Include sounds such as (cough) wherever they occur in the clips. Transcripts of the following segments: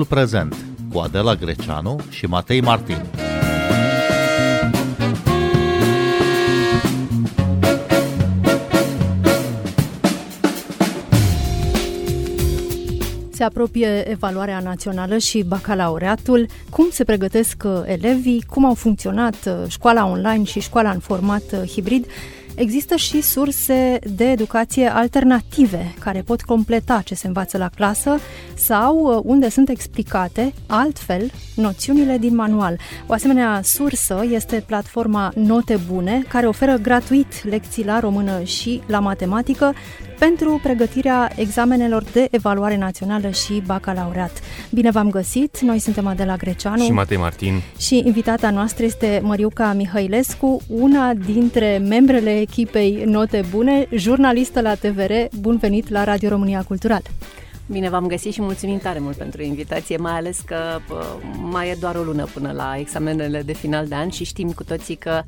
Timpul prezent cu Adela Greceanu și Matei Martin. Se apropie evaluarea națională și bacalaureatul. Cum se pregătesc uh, elevii? Cum au funcționat uh, școala online și școala în format uh, hibrid? Există și surse de educație alternative care pot completa ce se învață la clasă sau unde sunt explicate altfel noțiunile din manual. O asemenea sursă este platforma Note Bune, care oferă gratuit lecții la română și la matematică pentru pregătirea examenelor de evaluare națională și bacalaureat. Bine v-am găsit! Noi suntem Adela Greceanu și Matei Martin și invitata noastră este Măriuca Mihailescu, una dintre membrele echipei Note Bune, jurnalistă la TVR. Bun venit la Radio România Cultural! Bine v-am găsit și mulțumim tare mult pentru invitație, mai ales că mai e doar o lună până la examenele de final de an și știm cu toții că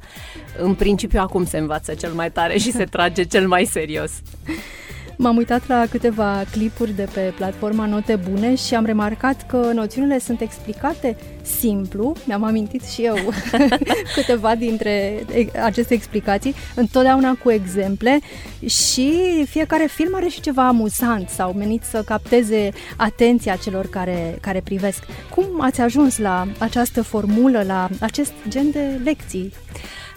în principiu acum se învață cel mai tare și se trage cel mai serios. (laughs) M-am uitat la câteva clipuri de pe platforma Note Bune și am remarcat că noțiunile sunt explicate simplu. Mi-am amintit și eu (laughs) câteva dintre aceste explicații, întotdeauna cu exemple și fiecare film are și ceva amuzant sau menit să capteze atenția celor care, care privesc. Cum ați ajuns la această formulă, la acest gen de lecții?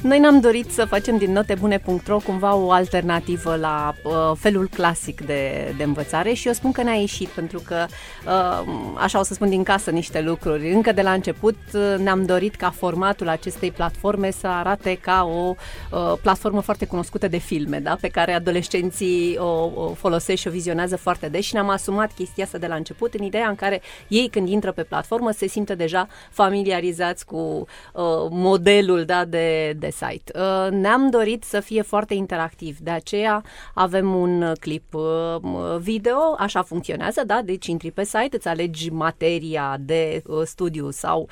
Noi ne-am dorit să facem din notebune.ro cumva o alternativă la uh, felul clasic de, de învățare și eu spun că ne-a ieșit pentru că, uh, așa o să spun din casă niște lucruri, încă de la început uh, ne-am dorit ca formatul acestei platforme să arate ca o uh, platformă foarte cunoscută de filme, da? pe care adolescenții o, o folosesc și o vizionează foarte des și ne-am asumat chestia asta de la început în ideea în care ei când intră pe platformă se simtă deja familiarizați cu uh, modelul da, de, de site. Uh, ne-am dorit să fie foarte interactiv, de aceea avem un clip uh, video, așa funcționează, da? Deci intri pe site, îți alegi materia de uh, studiu sau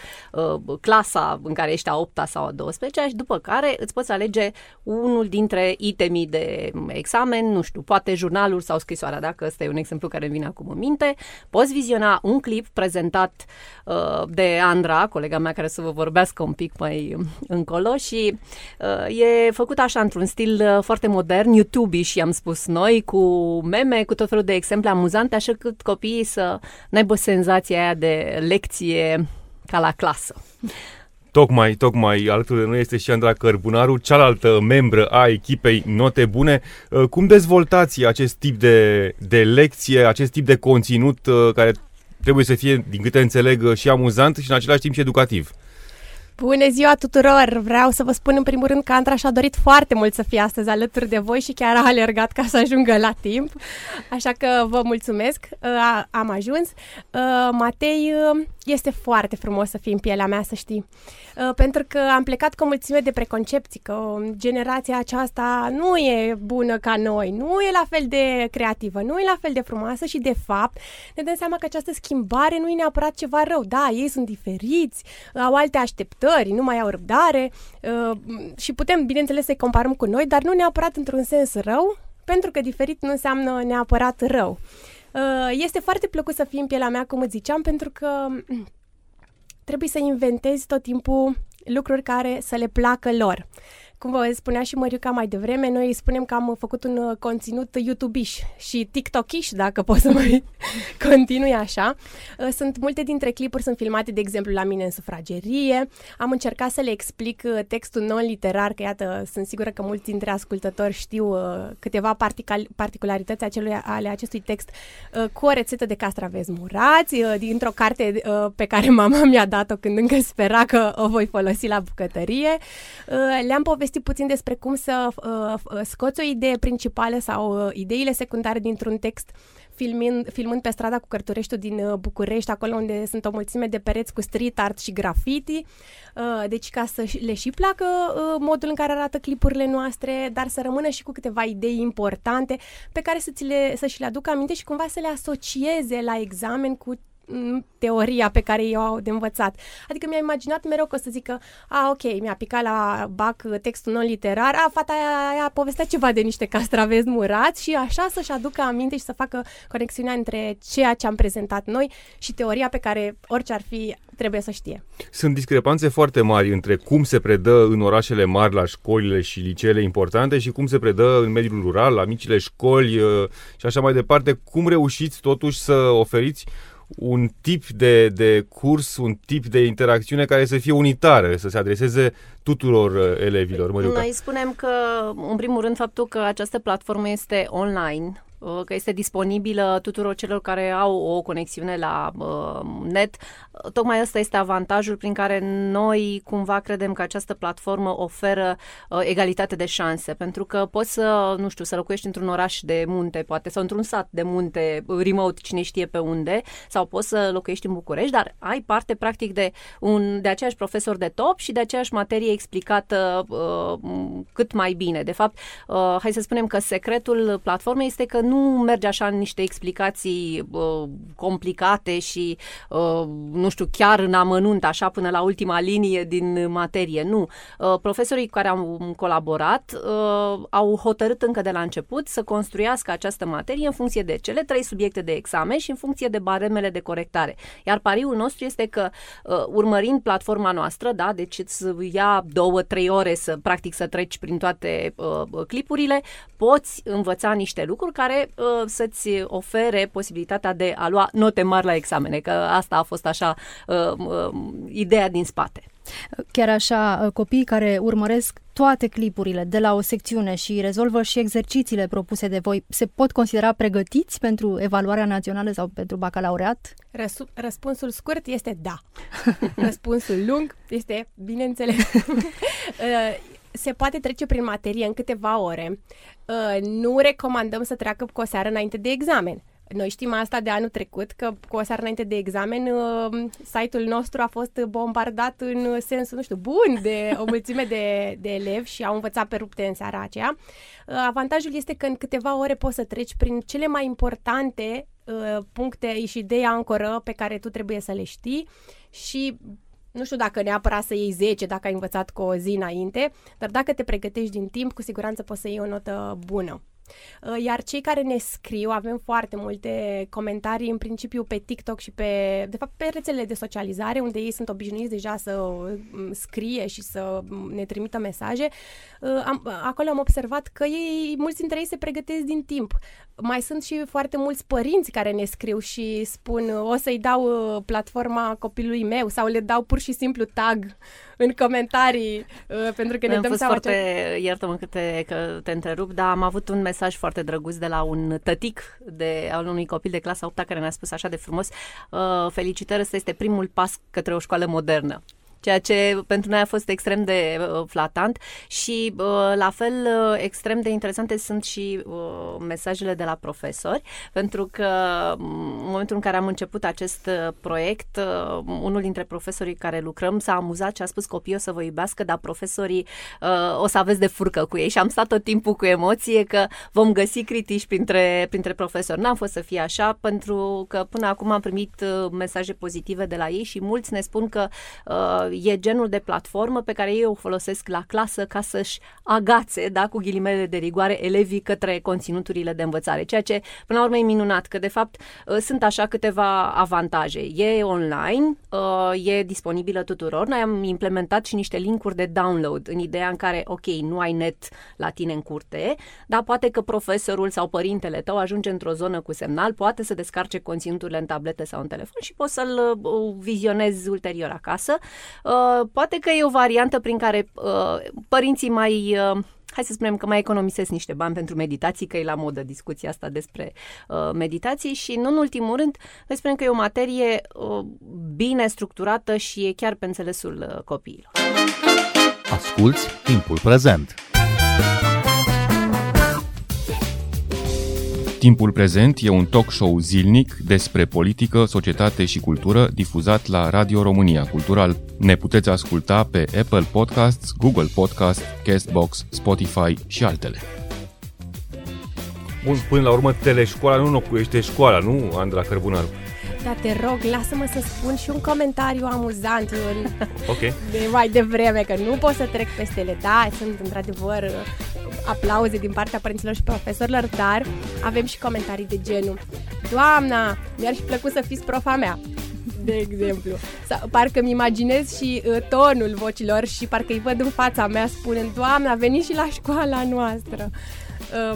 clasa în care ești a 8 sau a 12 și după care îți poți alege unul dintre itemii de examen, nu știu, poate jurnalul sau scrisoarea, dacă ăsta e un exemplu care îmi vine acum în minte. Poți viziona un clip prezentat uh, de Andra, colega mea care să vă vorbească un pic mai încolo și Uh, e făcut așa într-un stil uh, foarte modern, youtube și am spus noi, cu meme, cu tot felul de exemple amuzante, așa cât copiii să n-aibă senzația aia de lecție ca la clasă. Tocmai, tocmai alături de noi este și Andra Cărbunaru, cealaltă membră a echipei Note Bune. Uh, cum dezvoltați acest tip de, de lecție, acest tip de conținut care trebuie să fie, din câte înțeleg, și amuzant și în același timp și educativ? Bună ziua tuturor! Vreau să vă spun în primul rând că Andra și-a dorit foarte mult să fie astăzi alături de voi și chiar a alergat ca să ajungă la timp. Așa că vă mulțumesc, am ajuns. Matei, este foarte frumos să fii în pielea mea, să știi. Pentru că am plecat cu o mulțime de preconcepții, că generația aceasta nu e bună ca noi, nu e la fel de creativă, nu e la fel de frumoasă și de fapt ne dăm seama că această schimbare nu e neapărat ceva rău. Da, ei sunt diferiți, au alte așteptări, așteptări, nu mai au răbdare uh, și putem, bineînțeles, să-i comparăm cu noi, dar nu neapărat într-un sens rău, pentru că diferit nu înseamnă neapărat rău. Uh, este foarte plăcut să fii în pielea mea, cum îți ziceam, pentru că mm, trebuie să inventezi tot timpul lucruri care să le placă lor cum vă spunea și Măriuca mai devreme, noi spunem că am făcut un uh, conținut YouTube-ish și TikTok-ish, dacă pot să mai (laughs) continui așa. Uh, sunt multe dintre clipuri sunt filmate, de exemplu, la mine în sufragerie. Am încercat să le explic uh, textul non-literar, că iată, sunt sigură că mulți dintre ascultători știu câteva particularități acelui, ale acestui text cu o rețetă de castraveți murați, dintr-o carte pe care (laughs) mama mi-a dat-o când încă spera că o voi folosi la bucătărie. Le-am povestit povesti puțin despre cum să uh, uh, scoți o idee principală sau uh, ideile secundare dintr-un text filmind, filmând pe strada cu Cărtureștiul din uh, București, acolo unde sunt o mulțime de pereți cu street art și graffiti. Uh, deci ca să le și placă uh, modul în care arată clipurile noastre, dar să rămână și cu câteva idei importante pe care să, ți le, să și le aducă aminte și cumva să le asocieze la examen cu teoria pe care eu au de învățat. Adică mi-am imaginat mereu că o să zică, a, ok, mi-a picat la bac textul non-literar, a, fata aia, aia povestea ceva de niște castravezi murați și așa să-și aducă aminte și să facă conexiunea între ceea ce am prezentat noi și teoria pe care orice ar fi trebuie să știe. Sunt discrepanțe foarte mari între cum se predă în orașele mari la școlile și liceele importante și cum se predă în mediul rural, la micile școli uh, și așa mai departe. Cum reușiți totuși să oferiți un tip de, de curs, un tip de interacțiune care să fie unitară, să se adreseze tuturor uh, elevilor. Măriuca. Noi spunem că, în primul rând, faptul că această platformă este online, Uh, că este disponibilă tuturor celor care au o conexiune la uh, net. Tocmai ăsta este avantajul prin care noi cumva credem că această platformă oferă uh, egalitate de șanse, pentru că poți să, nu știu, să locuiești într-un oraș de munte, poate, sau într-un sat de munte, remote, cine știe pe unde, sau poți să locuiești în București, dar ai parte, practic, de, un, de aceeași profesor de top și de aceeași materie explicată uh, cât mai bine. De fapt, uh, hai să spunem că secretul platformei este că nu merge așa în niște explicații uh, complicate și, uh, nu știu, chiar în amănunt, așa până la ultima linie din materie. Nu. Uh, profesorii care au colaborat uh, au hotărât încă de la început să construiască această materie în funcție de cele trei subiecte de examen și în funcție de baremele de corectare. Iar pariul nostru este că, uh, urmărind platforma noastră, da, deci îți ia două, trei ore să, practic, să treci prin toate uh, clipurile, poți învăța niște lucruri care uh, să-ți ofere posibilitatea de a lua note mari la examene, că asta a fost așa uh, uh, ideea din spate. Chiar așa, uh, copiii care urmăresc toate clipurile de la o secțiune și rezolvă și exercițiile propuse de voi, se pot considera pregătiți pentru evaluarea națională sau pentru bacalaureat? Răsu- răspunsul scurt este da. (laughs) Răspunsul lung este, bineînțeles, (laughs) uh, se poate trece prin materie în câteva ore. Uh, nu recomandăm să treacă cu o seară înainte de examen. Noi știm asta de anul trecut, că cu o seară înainte de examen uh, site-ul nostru a fost bombardat în sensul, nu știu, bun de (laughs) o mulțime de, de elevi și au învățat pe rupte în seara aceea. Uh, avantajul este că în câteva ore poți să treci prin cele mai importante puncte și idei ancoră pe care tu trebuie să le știi și nu știu dacă neapărat să iei 10 dacă ai învățat cu o zi înainte, dar dacă te pregătești din timp, cu siguranță poți să iei o notă bună. Uh, iar cei care ne scriu, avem foarte multe comentarii în principiu pe TikTok și pe, de fapt, pe rețelele de socializare, unde ei sunt obișnuiți deja să mm, scrie și să mm, ne trimită mesaje. Uh, am, acolo am observat că ei, mulți dintre ei se pregătesc din timp. Mai sunt și foarte mulți părinți care ne scriu și spun o să-i dau uh, platforma copilului meu sau le dau pur și simplu tag în comentarii pentru că ne am dăm fost seama foarte, ce... iartă-mă că te, că te întrerup, dar am avut un mesaj foarte drăguț de la un tătic de, al unui copil de clasa 8 care ne-a spus așa de frumos uh, felicitări, ăsta este primul pas către o școală modernă ceea ce pentru noi a fost extrem de uh, flatant și uh, la fel uh, extrem de interesante sunt și uh, mesajele de la profesori, pentru că mm, în momentul în care am început acest uh, proiect, uh, unul dintre profesorii care lucrăm s-a amuzat și a spus copiii o să vă iubească, dar profesorii uh, o să aveți de furcă cu ei și am stat tot timpul cu emoție că vom găsi critici printre, printre profesori. N-am fost să fie așa, pentru că până acum am primit uh, mesaje pozitive de la ei și mulți ne spun că uh, e genul de platformă pe care ei o folosesc la clasă ca să-și agațe, da, cu ghilimele de rigoare, elevii către conținuturile de învățare. Ceea ce, până la urmă, e minunat, că de fapt uh, sunt așa câteva avantaje. E online, uh, e disponibilă tuturor. Noi am implementat și niște linkuri de download în ideea în care, ok, nu ai net la tine în curte, dar poate că profesorul sau părintele tău ajunge într-o zonă cu semnal, poate să descarce conținuturile în tablete sau în telefon și poți să-l uh, vizionezi ulterior acasă. Uh, poate că e o variantă prin care uh, părinții mai... Uh, hai să spunem că mai economisesc niște bani pentru meditații, că e la modă discuția asta despre uh, meditații și, nu în ultimul rând, noi spunem că e o materie uh, bine structurată și e chiar pe înțelesul uh, copiilor. Asculți timpul prezent! Timpul prezent e un talk show zilnic despre politică, societate și cultură difuzat la Radio România Cultural. Ne puteți asculta pe Apple Podcasts, Google Podcast, Castbox, Spotify și altele. Bun, până la urmă, teleșcoala nu înlocuiește școala, nu, Andra Cărbunaru? Da, te rog, lasă-mă să spun și un comentariu amuzant în... Ok. de mai devreme, că nu pot să trec peste ele. Da, sunt într-adevăr aplauze din partea părinților și profesorilor, dar avem și comentarii de genul Doamna, mi-ar fi plăcut să fiți profa mea de exemplu. Sau, parcă mi imaginez și uh, tonul vocilor și parcă îi văd în fața mea spunând, Doamna, veniți și la școala noastră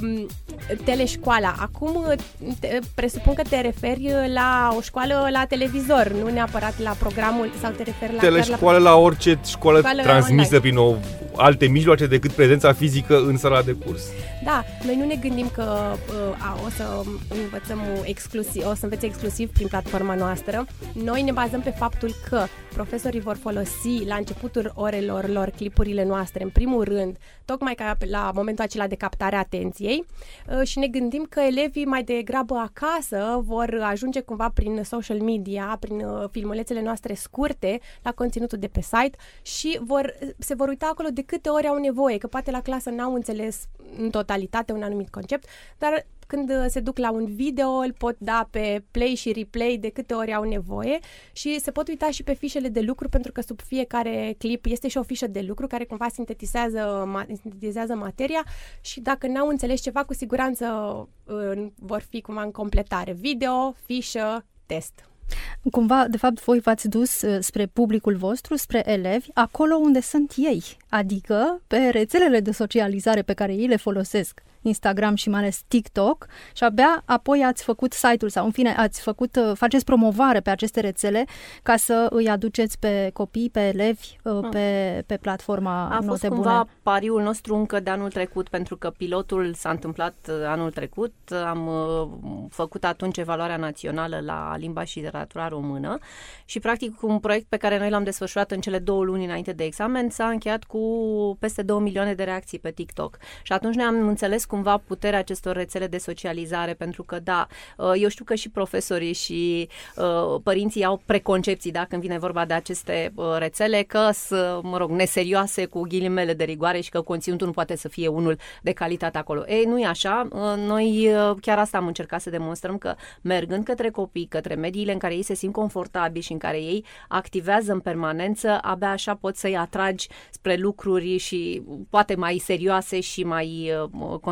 um, teleșcoala. Acum te, presupun că te referi la o școală la televizor, nu neapărat la programul sau te referi la teleșcoală la, la orice școală, școală transmisă online. prin o alte mijloace decât prezența fizică în sala de curs. Da, noi nu ne gândim că uh, a, o să învățăm exclusiv, o să învețe exclusiv prin platforma noastră. Noi ne bazăm pe faptul că profesorii vor folosi la începutul orelor lor clipurile noastre, în primul rând, tocmai ca la momentul acela de captare a atenției uh, și ne gândim că elevii mai degrabă acasă vor ajunge cumva prin social media, prin uh, filmulețele noastre scurte la conținutul de pe site și vor, se vor uita acolo de câte ori au nevoie, că poate la clasă n-au înțeles în totalitate un anumit concept, dar când uh, se duc la un video, îl pot da pe play și replay de câte ori au nevoie și se pot uita și pe fișele de lucru pentru că sub fiecare clip este și o fișă de lucru care cumva sintetizează, sintetizează materia și dacă n-au înțeles ceva, cu siguranță uh, vor fi cumva în completare. Video, fișă, test. Cumva, de fapt, voi v-ați dus uh, spre publicul vostru, spre elevi, acolo unde sunt ei, adică pe rețelele de socializare pe care ei le folosesc. Instagram și mai ales TikTok și abia apoi ați făcut site-ul sau în fine ați făcut, uh, faceți promovare pe aceste rețele ca să îi aduceți pe copii, pe elevi ah. pe, pe platforma A Note fost Bune. cumva pariul nostru încă de anul trecut pentru că pilotul s-a întâmplat uh, anul trecut. Am uh, făcut atunci evaluarea națională la limba și literatura română și practic un proiect pe care noi l-am desfășurat în cele două luni înainte de examen s-a încheiat cu peste 2 milioane de reacții pe TikTok. Și atunci ne-am înțeles cumva puterea acestor rețele de socializare, pentru că, da, uh, eu știu că și profesorii și uh, părinții au preconcepții, da, când vine vorba de aceste uh, rețele, că sunt, mă rog, neserioase cu ghilimele de rigoare și că conținutul nu poate să fie unul de calitate acolo. Ei, nu e așa. Noi chiar asta am încercat să demonstrăm că mergând către copii, către mediile în care ei se simt confortabili și în care ei activează în permanență, abia așa poți să-i atragi spre lucruri și poate mai serioase și mai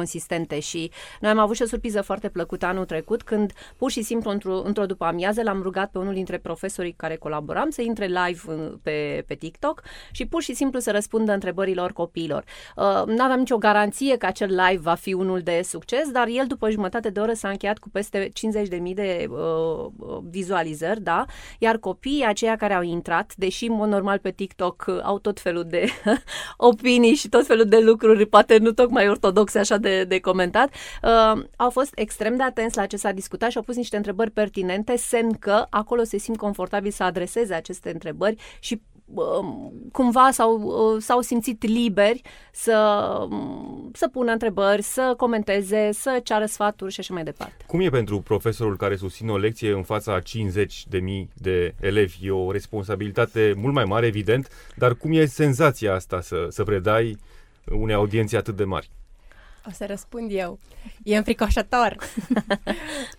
consistente și noi am avut și o surpriză foarte plăcută anul trecut când pur și simplu într-o, într-o după amiază l-am rugat pe unul dintre profesorii care colaboram să intre live pe, pe TikTok și pur și simplu să răspundă întrebărilor copiilor. Uh, nu aveam nicio garanție că acel live va fi unul de succes, dar el după jumătate de oră s-a încheiat cu peste 50.000 de uh, vizualizări, da? Iar copiii aceia care au intrat, deși în mod normal pe TikTok au tot felul de (laughs) opinii și tot felul de lucruri, poate nu tocmai ortodoxe așa de, de comentat, uh, au fost extrem de atenți la ce s-a discutat și au pus niște întrebări pertinente, semn că acolo se simt confortabil să adreseze aceste întrebări și um, cumva s-au, uh, s-au simțit liberi să, um, să pună întrebări, să comenteze, să ceară sfaturi și așa mai departe. Cum e pentru profesorul care susține o lecție în fața 50 de mii de elevi? E o responsabilitate mult mai mare, evident, dar cum e senzația asta să, să predai unei audiențe atât de mari? O să răspund eu. E înfricoșător. (laughs)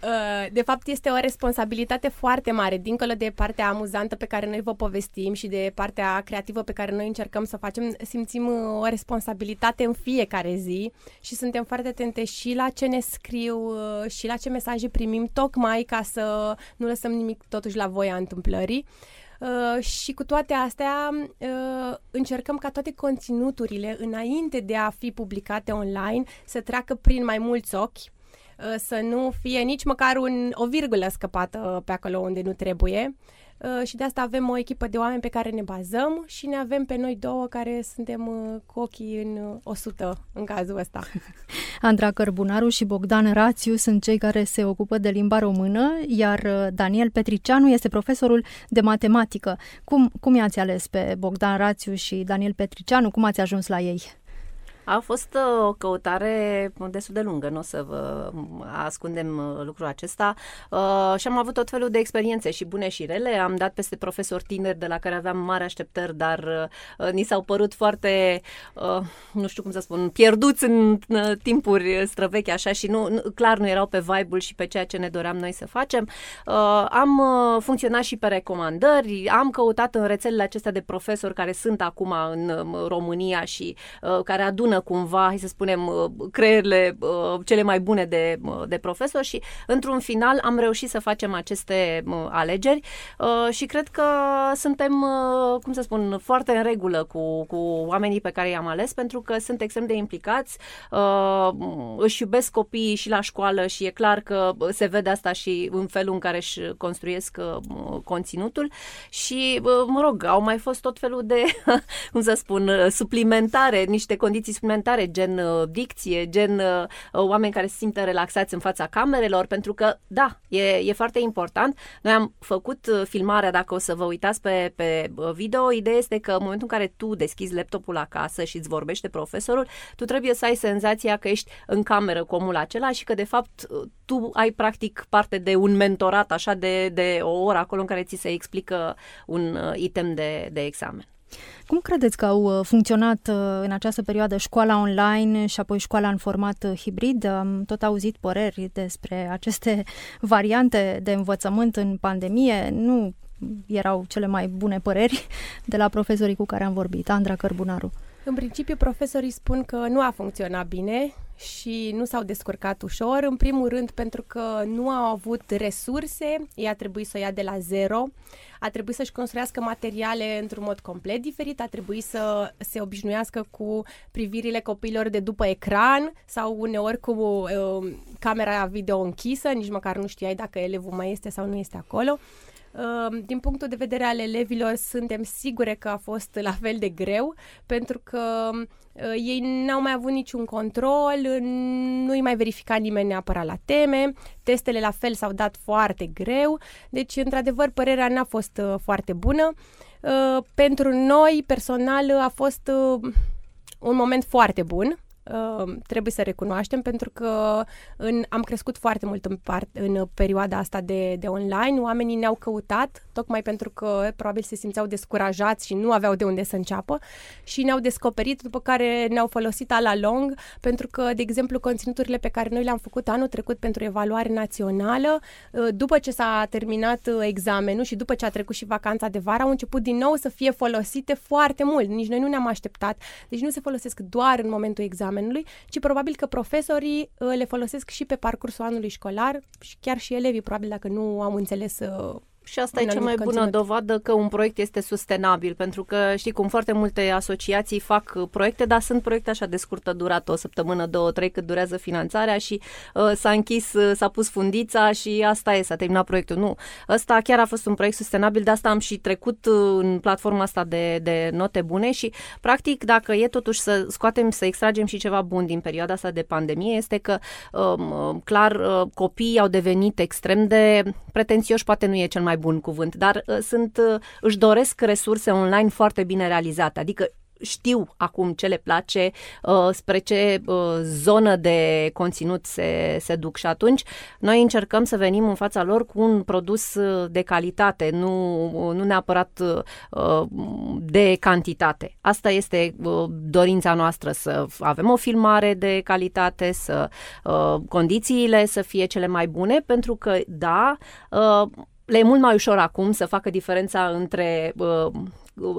Uh, de fapt, este o responsabilitate foarte mare, dincolo de partea amuzantă pe care noi vă povestim și de partea creativă pe care noi încercăm să facem. Simțim uh, o responsabilitate în fiecare zi și suntem foarte atente și la ce ne scriu uh, și la ce mesaje primim, tocmai ca să nu lăsăm nimic totuși la voia întâmplării. Uh, și cu toate astea uh, încercăm ca toate conținuturile înainte de a fi publicate online să treacă prin mai mulți ochi uh, să nu fie nici măcar un, o virgulă scăpată pe acolo unde nu trebuie. Uh, și de asta avem o echipă de oameni pe care ne bazăm și ne avem pe noi două care suntem uh, cu ochii în 100 uh, în cazul ăsta. (laughs) Andra Cărbunaru și Bogdan Rațiu sunt cei care se ocupă de limba română, iar Daniel Petricianu este profesorul de matematică. Cum, cum i-ați ales pe Bogdan Rațiu și Daniel Petricianu? Cum ați ajuns la ei? A fost uh, o căutare destul de lungă, nu o să vă ascundem uh, lucrul acesta uh, și am avut tot felul de experiențe și bune și rele. Am dat peste profesori tineri de la care aveam mari așteptări, dar uh, ni s-au părut foarte, uh, nu știu cum să spun, pierduți în uh, timpuri străvechi așa și nu, nu, clar nu erau pe vibe-ul și pe ceea ce ne doream noi să facem. Uh, am uh, funcționat și pe recomandări, am căutat în rețelele acestea de profesori care sunt acum în uh, România și uh, care adună cumva, hai să spunem, uh, creierile uh, cele mai bune de, uh, de profesori și într-un final am reușit să facem aceste uh, alegeri uh, și cred că suntem, uh, cum să spun, foarte în regulă cu, cu oamenii pe care i-am ales pentru că sunt extrem de implicați, uh, își iubesc copiii și la școală și e clar că se vede asta și în felul în care își construiesc uh, conținutul și, uh, mă rog, au mai fost tot felul de, (laughs) cum să spun, uh, suplimentare, niște condiții suplimentare, gen uh, dicție, gen uh, oameni care se simtă relaxați în fața camerelor, pentru că, da, e, e foarte important. Noi am făcut uh, filmarea, dacă o să vă uitați pe, pe uh, video, ideea este că în momentul în care tu deschizi laptopul acasă și îți vorbește profesorul, tu trebuie să ai senzația că ești în cameră cu omul acela și că, de fapt, uh, tu ai practic parte de un mentorat așa de, de o oră acolo în care ți se explică un uh, item de, de examen. Cum credeți că au uh, funcționat uh, în această perioadă școala online și apoi școala în format uh, hibrid? Am tot auzit păreri despre aceste (laughs) variante de învățământ în pandemie. Nu erau cele mai bune păreri (laughs) de la profesorii cu care am vorbit. Andra Cărbunaru. În principiu, profesorii spun că nu a funcționat bine și nu s-au descurcat ușor. În primul rând pentru că nu au avut resurse, ei a trebuit să o ia de la zero, a trebuit să-și construiască materiale într-un mod complet diferit, a trebuit să se obișnuiască cu privirile copiilor de după ecran sau uneori cu uh, camera video închisă, nici măcar nu știai dacă elevul mai este sau nu este acolo. Uh, din punctul de vedere al elevilor, suntem sigure că a fost la fel de greu, pentru că uh, ei n-au mai avut niciun control, nu-i mai verifica nimeni neapărat la teme, testele la fel s-au dat foarte greu, deci, într-adevăr, părerea n-a fost uh, foarte bună. Pentru noi, personal, a fost un moment foarte bun, Uh, trebuie să recunoaștem pentru că în, am crescut foarte mult în, part, în perioada asta de, de online. Oamenii ne-au căutat tocmai pentru că probabil se simțeau descurajați și nu aveau de unde să înceapă și ne-au descoperit, după care ne-au folosit la lung pentru că, de exemplu, conținuturile pe care noi le-am făcut anul trecut pentru evaluare națională, uh, după ce s-a terminat uh, examenul și după ce a trecut și vacanța de vară, au început din nou să fie folosite foarte mult. Nici noi nu ne-am așteptat. Deci nu se folosesc doar în momentul examenului examenului, ci probabil că profesorii uh, le folosesc și pe parcursul anului școlar și chiar și elevii, probabil dacă nu au înțeles uh, și asta e cea mai bună conținut. dovadă că un proiect este sustenabil, pentru că știi cum foarte multe asociații fac uh, proiecte, dar sunt proiecte așa de scurtă durată, o săptămână, două, trei, cât durează finanțarea și uh, s-a închis, uh, s-a pus fundița și asta e, s-a terminat proiectul. Nu, ăsta chiar a fost un proiect sustenabil, de asta am și trecut uh, în platforma asta de, de note bune și, practic, dacă e totuși să scoatem, să extragem și ceva bun din perioada asta de pandemie, este că, um, uh, clar, uh, copiii au devenit extrem de pretențioși, poate nu e cel mai mai bun cuvânt, dar uh, sunt, uh, își doresc resurse online foarte bine realizate, adică știu acum ce le place, uh, spre ce uh, zonă de conținut se, se duc și atunci noi încercăm să venim în fața lor cu un produs uh, de calitate, nu, nu neapărat uh, de cantitate. Asta este uh, dorința noastră, să avem o filmare de calitate, să uh, condițiile să fie cele mai bune, pentru că, da, uh, le e mult mai ușor acum să facă diferența între uh,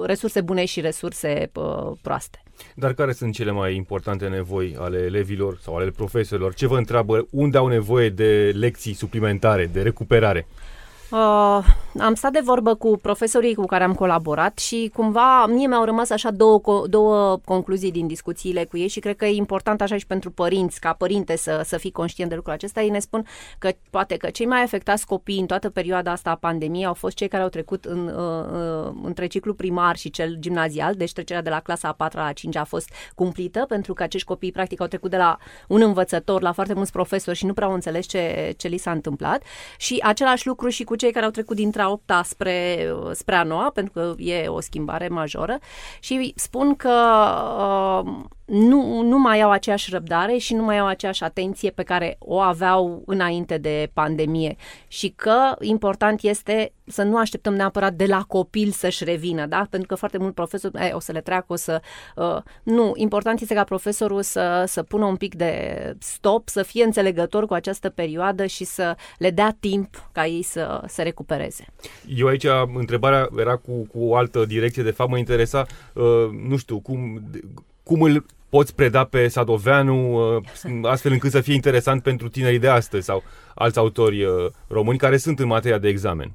resurse bune și resurse uh, proaste. Dar care sunt cele mai importante nevoi ale elevilor sau ale profesorilor? Ce vă întreabă? Unde au nevoie de lecții suplimentare, de recuperare? Uh, am stat de vorbă cu profesorii cu care am colaborat și cumva mie mi-au rămas așa două, două concluzii din discuțiile cu ei și cred că e important așa și pentru părinți, ca părinte să, să fii conștient de lucrul acesta. Ei ne spun că poate că cei mai afectați copii în toată perioada asta a pandemiei au fost cei care au trecut în, uh, uh, între ciclu primar și cel gimnazial, deci trecerea de la clasa a 4 la 5 a fost cumplită pentru că acești copii practic au trecut de la un învățător la foarte mulți profesori și nu prea au înțeles ce, ce li s-a întâmplat și același lucru și cu cei care au trecut dintre a opta spre, spre a noua, pentru că e o schimbare majoră și spun că uh, nu, nu mai au aceeași răbdare și nu mai au aceeași atenție pe care o aveau înainte de pandemie și că important este să nu așteptăm neapărat de la copil să-și revină, da? Pentru că foarte mult profesor e, o să le treacă, o să... Uh, nu, important este ca profesorul să, să pună un pic de stop, să fie înțelegător cu această perioadă și să le dea timp ca ei să se recupereze. Eu aici, întrebarea era cu, cu o altă direcție, de fapt mă interesa, uh, nu știu, cum, cum îl poți preda pe Sadoveanu uh, astfel încât să fie interesant pentru tinerii de astăzi sau alți autori uh, români care sunt în materia de examen?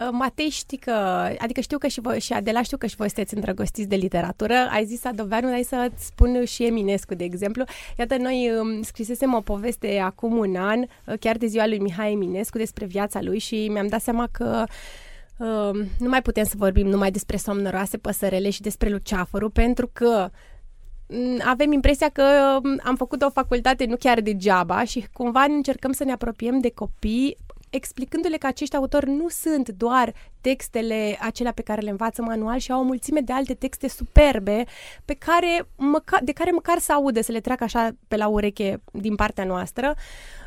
Uh, Matei, știi că, adică știu că și voi, și Adela știu că și voi sunteți îndrăgostiți de literatură. Ai zis Adoveanu, dar să-ți spun și Eminescu, de exemplu. Iată, noi um, scrisesem o poveste acum un an, chiar de ziua lui Mihai Eminescu, despre viața lui și mi-am dat seama că uh, nu mai putem să vorbim numai despre somnoroase păsărele și despre luceafărul, pentru că Mm, avem impresia că mm, am făcut o facultate nu chiar degeaba și cumva încercăm să ne apropiem de copii explicându-le că acești autori nu sunt doar textele acelea pe care le învață manual și au o mulțime de alte texte superbe pe care măca, de care măcar să aude, să le treacă așa pe la ureche din partea noastră.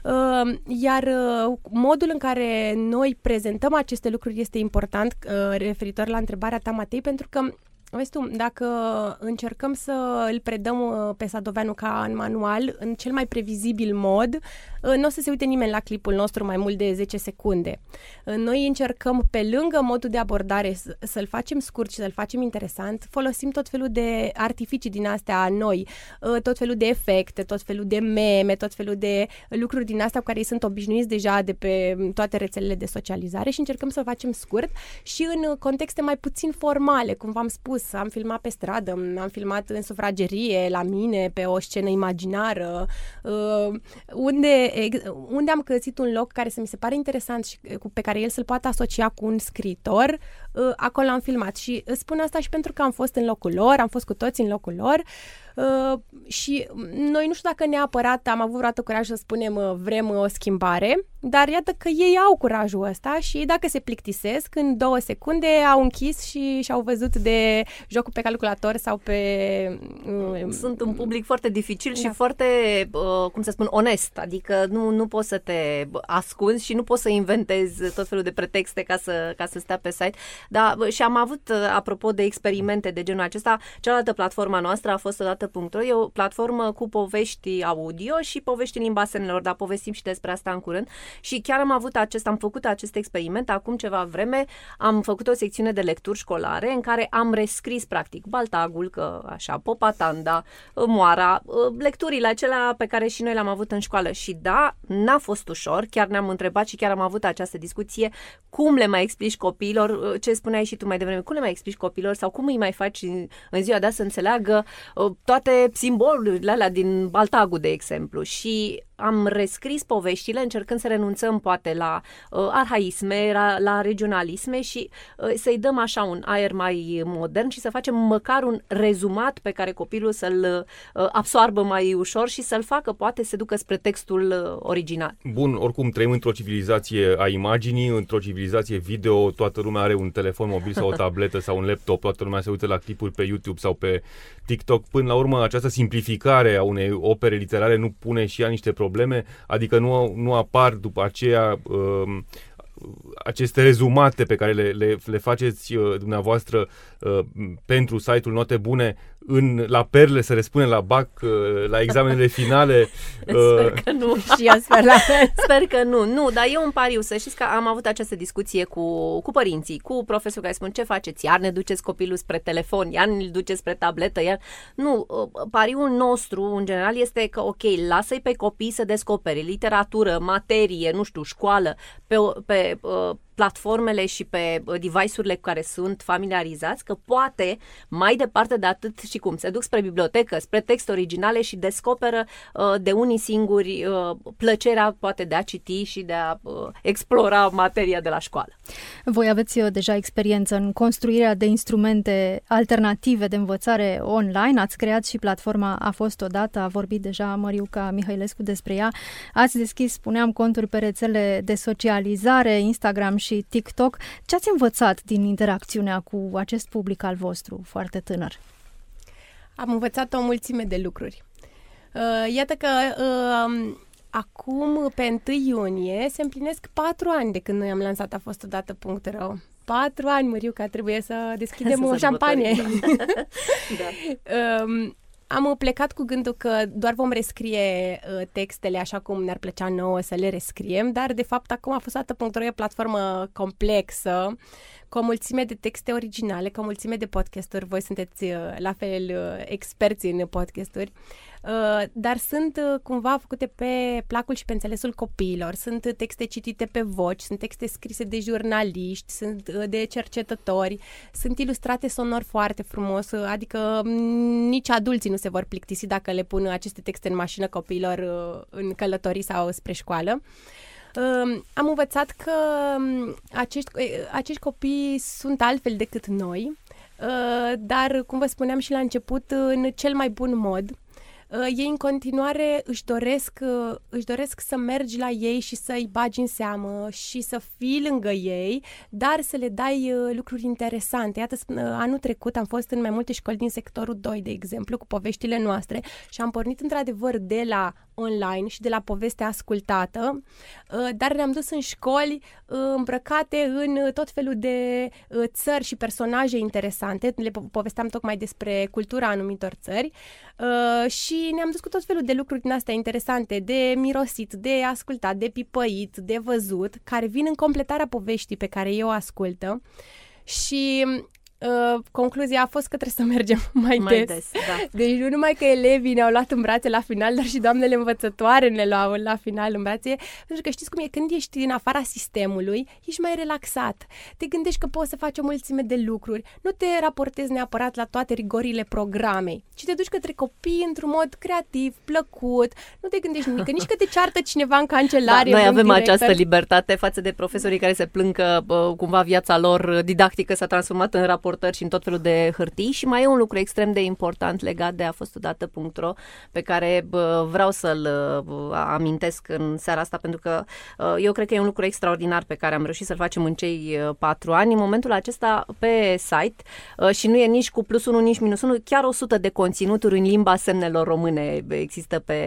Uh, iar uh, modul în care noi prezentăm aceste lucruri este important uh, referitor la întrebarea ta, Matei, pentru că Vezi tu, dacă încercăm să îl predăm uh, pe Sadoveanu ca în manual, în cel mai previzibil mod, uh, nu o să se uite nimeni la clipul nostru mai mult de 10 secunde. Uh, noi încercăm, pe lângă modul de abordare, să-l facem scurt și să-l facem interesant, folosim tot felul de artificii din astea noi, tot felul de efecte, tot felul de meme, tot felul de lucruri din astea cu care ei sunt obișnuiți deja de pe toate rețelele de socializare și încercăm să-l facem scurt și în contexte mai puțin formale, cum v-am spus, spus, am filmat pe stradă, am filmat în sufragerie, la mine, pe o scenă imaginară, uh, unde, unde am găsit un loc care să mi se pare interesant și pe care el să-l poată asocia cu un scritor, uh, acolo am filmat. Și spun asta și pentru că am fost în locul lor, am fost cu toți în locul lor. Uh, și noi nu știu dacă neapărat am avut vreodată curaj să spunem uh, vrem uh, o schimbare, dar iată că ei au curajul ăsta și dacă se plictisesc, în două secunde au închis și și-au văzut de jocul pe calculator sau pe... Uh, Sunt un public foarte dificil da. și foarte, uh, cum să spun, onest, adică nu, nu poți să te ascunzi și nu poți să inventezi tot felul de pretexte ca să, ca să stea pe site. Da, și am avut, apropo de experimente de genul acesta, cealaltă platforma noastră a fost odată Dată.ro, e o platformă cu povești audio și povești în limba semnelor, dar povestim și despre asta în curând. Și chiar am avut acest, am făcut acest experiment acum ceva vreme, am făcut o secțiune de lecturi școlare în care am rescris practic Baltagul, că așa, Popatanda, Moara, lecturile acelea pe care și noi le-am avut în școală. Și da, n-a fost ușor, chiar ne-am întrebat și chiar am avut această discuție, cum le mai explici copiilor, ce spuneai și tu mai devreme, cum le mai explici copiilor sau cum îi mai faci în ziua de azi să înțeleagă toate toate simbolurile alea din Baltagul, de exemplu. Și am rescris poveștile încercând să renunțăm poate la uh, arhaisme, la, la regionalisme și uh, să-i dăm așa un aer mai modern și să facem măcar un rezumat pe care copilul să-l uh, absoarbă mai ușor și să-l facă poate să ducă spre textul uh, original. Bun, oricum trăim într-o civilizație a imaginii, într-o civilizație video, toată lumea are un telefon mobil sau o tabletă sau un laptop, toată lumea se uită la clipuri pe YouTube sau pe TikTok. Până la urmă, această simplificare a unei opere literare nu pune și ea niște probleme, adică nu, nu apar după aceea uh, aceste rezumate pe care le, le, le faceți uh, dumneavoastră uh, pentru site-ul Note Bune în, la perle să răspunde la BAC, uh, la examenele finale. (laughs) Sper că nu. (laughs) Și eu sper la (laughs) Sper că nu. Nu, dar e un pariu. Să știți că am avut această discuție cu, cu părinții, cu profesorul care spun ce faceți? Iar ne duceți copilul spre telefon, iar ne duceți spre tabletă, iar... Nu, pariul nostru, în general, este că, ok, lasă-i pe copii să descopere literatură, materie, nu știu, școală, pe, pe Uh, platformele și pe uh, device-urile cu care sunt familiarizați, că poate mai departe de atât și cum se duc spre bibliotecă, spre texte originale și descoperă uh, de unii singuri uh, plăcerea poate de a citi și de a uh, explora materia de la școală. Voi aveți uh, deja experiență în construirea de instrumente alternative de învățare online. Ați creat și platforma A fost odată, a vorbit deja Măriuca Mihailescu despre ea. Ați deschis, spuneam, conturi pe rețele de socializare, Instagram și TikTok. Ce ați învățat din interacțiunea cu acest public al vostru foarte tânăr? Am învățat o mulțime de lucruri. Uh, iată că uh, acum, pe 1 iunie, se împlinesc patru ani de când noi am lansat a fost odată.ro. Patru ani, Măriu, că trebuie să deschidem Să o șampanie. sărbătorim, (laughs) (laughs) da. Um, am plecat cu gândul că doar vom rescrie uh, textele așa cum ne-ar plăcea nouă să le rescriem, dar de fapt acum a fost dată.ro e o platformă complexă, cu o mulțime de texte originale, cu o mulțime de podcasturi. Voi sunteți uh, la fel uh, experți în podcasturi. Uh, dar sunt uh, cumva făcute pe placul și pe înțelesul copiilor. Sunt uh, texte citite pe voci, sunt texte scrise de jurnaliști, sunt uh, de cercetători, sunt ilustrate sonor foarte frumos, uh, adică m, nici adulții nu se vor plictisi dacă le pun aceste texte în mașină copiilor uh, în călătorii sau spre școală. Uh, am învățat că um, acești, uh, acești copii sunt altfel decât noi, uh, dar, cum vă spuneam și la început, în cel mai bun mod. Uh, ei în continuare își doresc, uh, își doresc să mergi la ei și să-i bagi în seamă și să fii lângă ei, dar să le dai uh, lucruri interesante. Iată, sp- uh, anul trecut am fost în mai multe școli din sectorul 2, de exemplu, cu poveștile noastre și am pornit într-adevăr de la online și de la poveste ascultată, uh, dar ne-am dus în școli uh, îmbrăcate în uh, tot felul de uh, țări și personaje interesante. Le po- povesteam tocmai despre cultura anumitor țări uh, și ne-am dus cu tot felul de lucruri din astea interesante, de mirosit, de ascultat, de pipăit, de văzut, care vin în completarea poveștii pe care eu o ascultă. Și Uh, concluzia a fost că trebuie să mergem (laughs) mai, Mai des. des, da. Deci nu numai că elevii ne-au luat în brațe la final, dar și doamnele învățătoare ne luau la final în brațe, pentru că știți cum e, când ești în afara sistemului, ești mai relaxat. Te gândești că poți să faci o mulțime de lucruri, nu te raportezi neapărat la toate rigorile programei, ci te duci către copii într-un mod creativ, plăcut, nu te gândești nimic, nici că te ceartă cineva în Da, cancelarie. noi un avem director. această libertate față de profesorii care se plâng că bă, cumva viața lor didactică s-a transformat în raportări și în tot felul de hârtii și mai e un lucru extrem de important legat de a fost odată.ro pe care bă, vreau să-l bă, amintesc în seara asta pentru că uh, eu cred că e un lucru extraordinar pe care am reușit să-l facem în cei uh, patru ani. În momentul acesta pe site uh, și nu e nici cu plus 1, nici minus 1, chiar 100 de conținuturi în limba semnelor române există pe,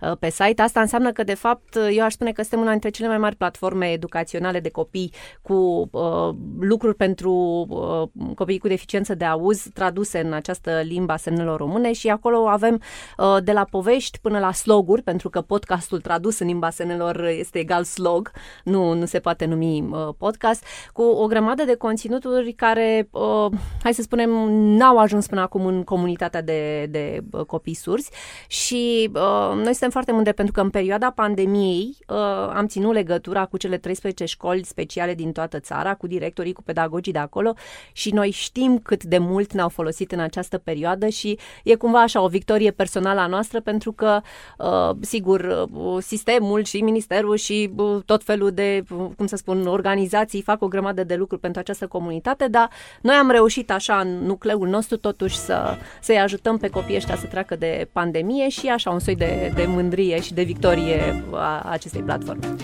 uh, pe site. Asta înseamnă că, de fapt, eu aș spune că suntem una dintre cele mai mari platforme educaționale de copii cu uh, lucruri pentru uh, copii cu deficiență de auz traduse în această limba semnelor române și acolo avem uh, de la povești până la sloguri, pentru că podcastul tradus în limba semnelor este egal slog, nu, nu se poate numi uh, podcast, cu o grămadă de conținuturi care, uh, hai să spunem, n-au ajuns până acum în comunitatea de, de uh, copii surzi și uh, noi suntem foarte mândri pentru că în perioada pandemiei uh, am ținut legătura cu cele 13 școli speciale din toată țara, cu directorii, cu pedagogii de acolo și noi știm cât de mult ne-au folosit în această perioadă și e cumva așa o victorie personală a noastră pentru că, uh, sigur, uh, sistemul și ministerul și uh, tot felul de, uh, cum să spun, organizații fac o grămadă de lucruri pentru această comunitate, dar noi am reușit așa în nucleul nostru totuși să, să-i ajutăm pe copiii ăștia să treacă de pandemie și așa un soi de, de mândrie și de victorie a acestei platforme.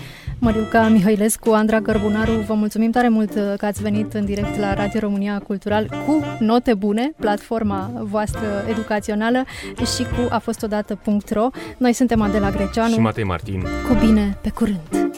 Măriuca Mihailescu, Andra Cărbunaru, vă mulțumim tare mult uh, că ați venit în direct la Radio România Cultural cu Note Bune, platforma voastră educațională și cu a fost odată .ro. Noi suntem Adela Greceanu și Matei Martin. Cu bine, pe curând!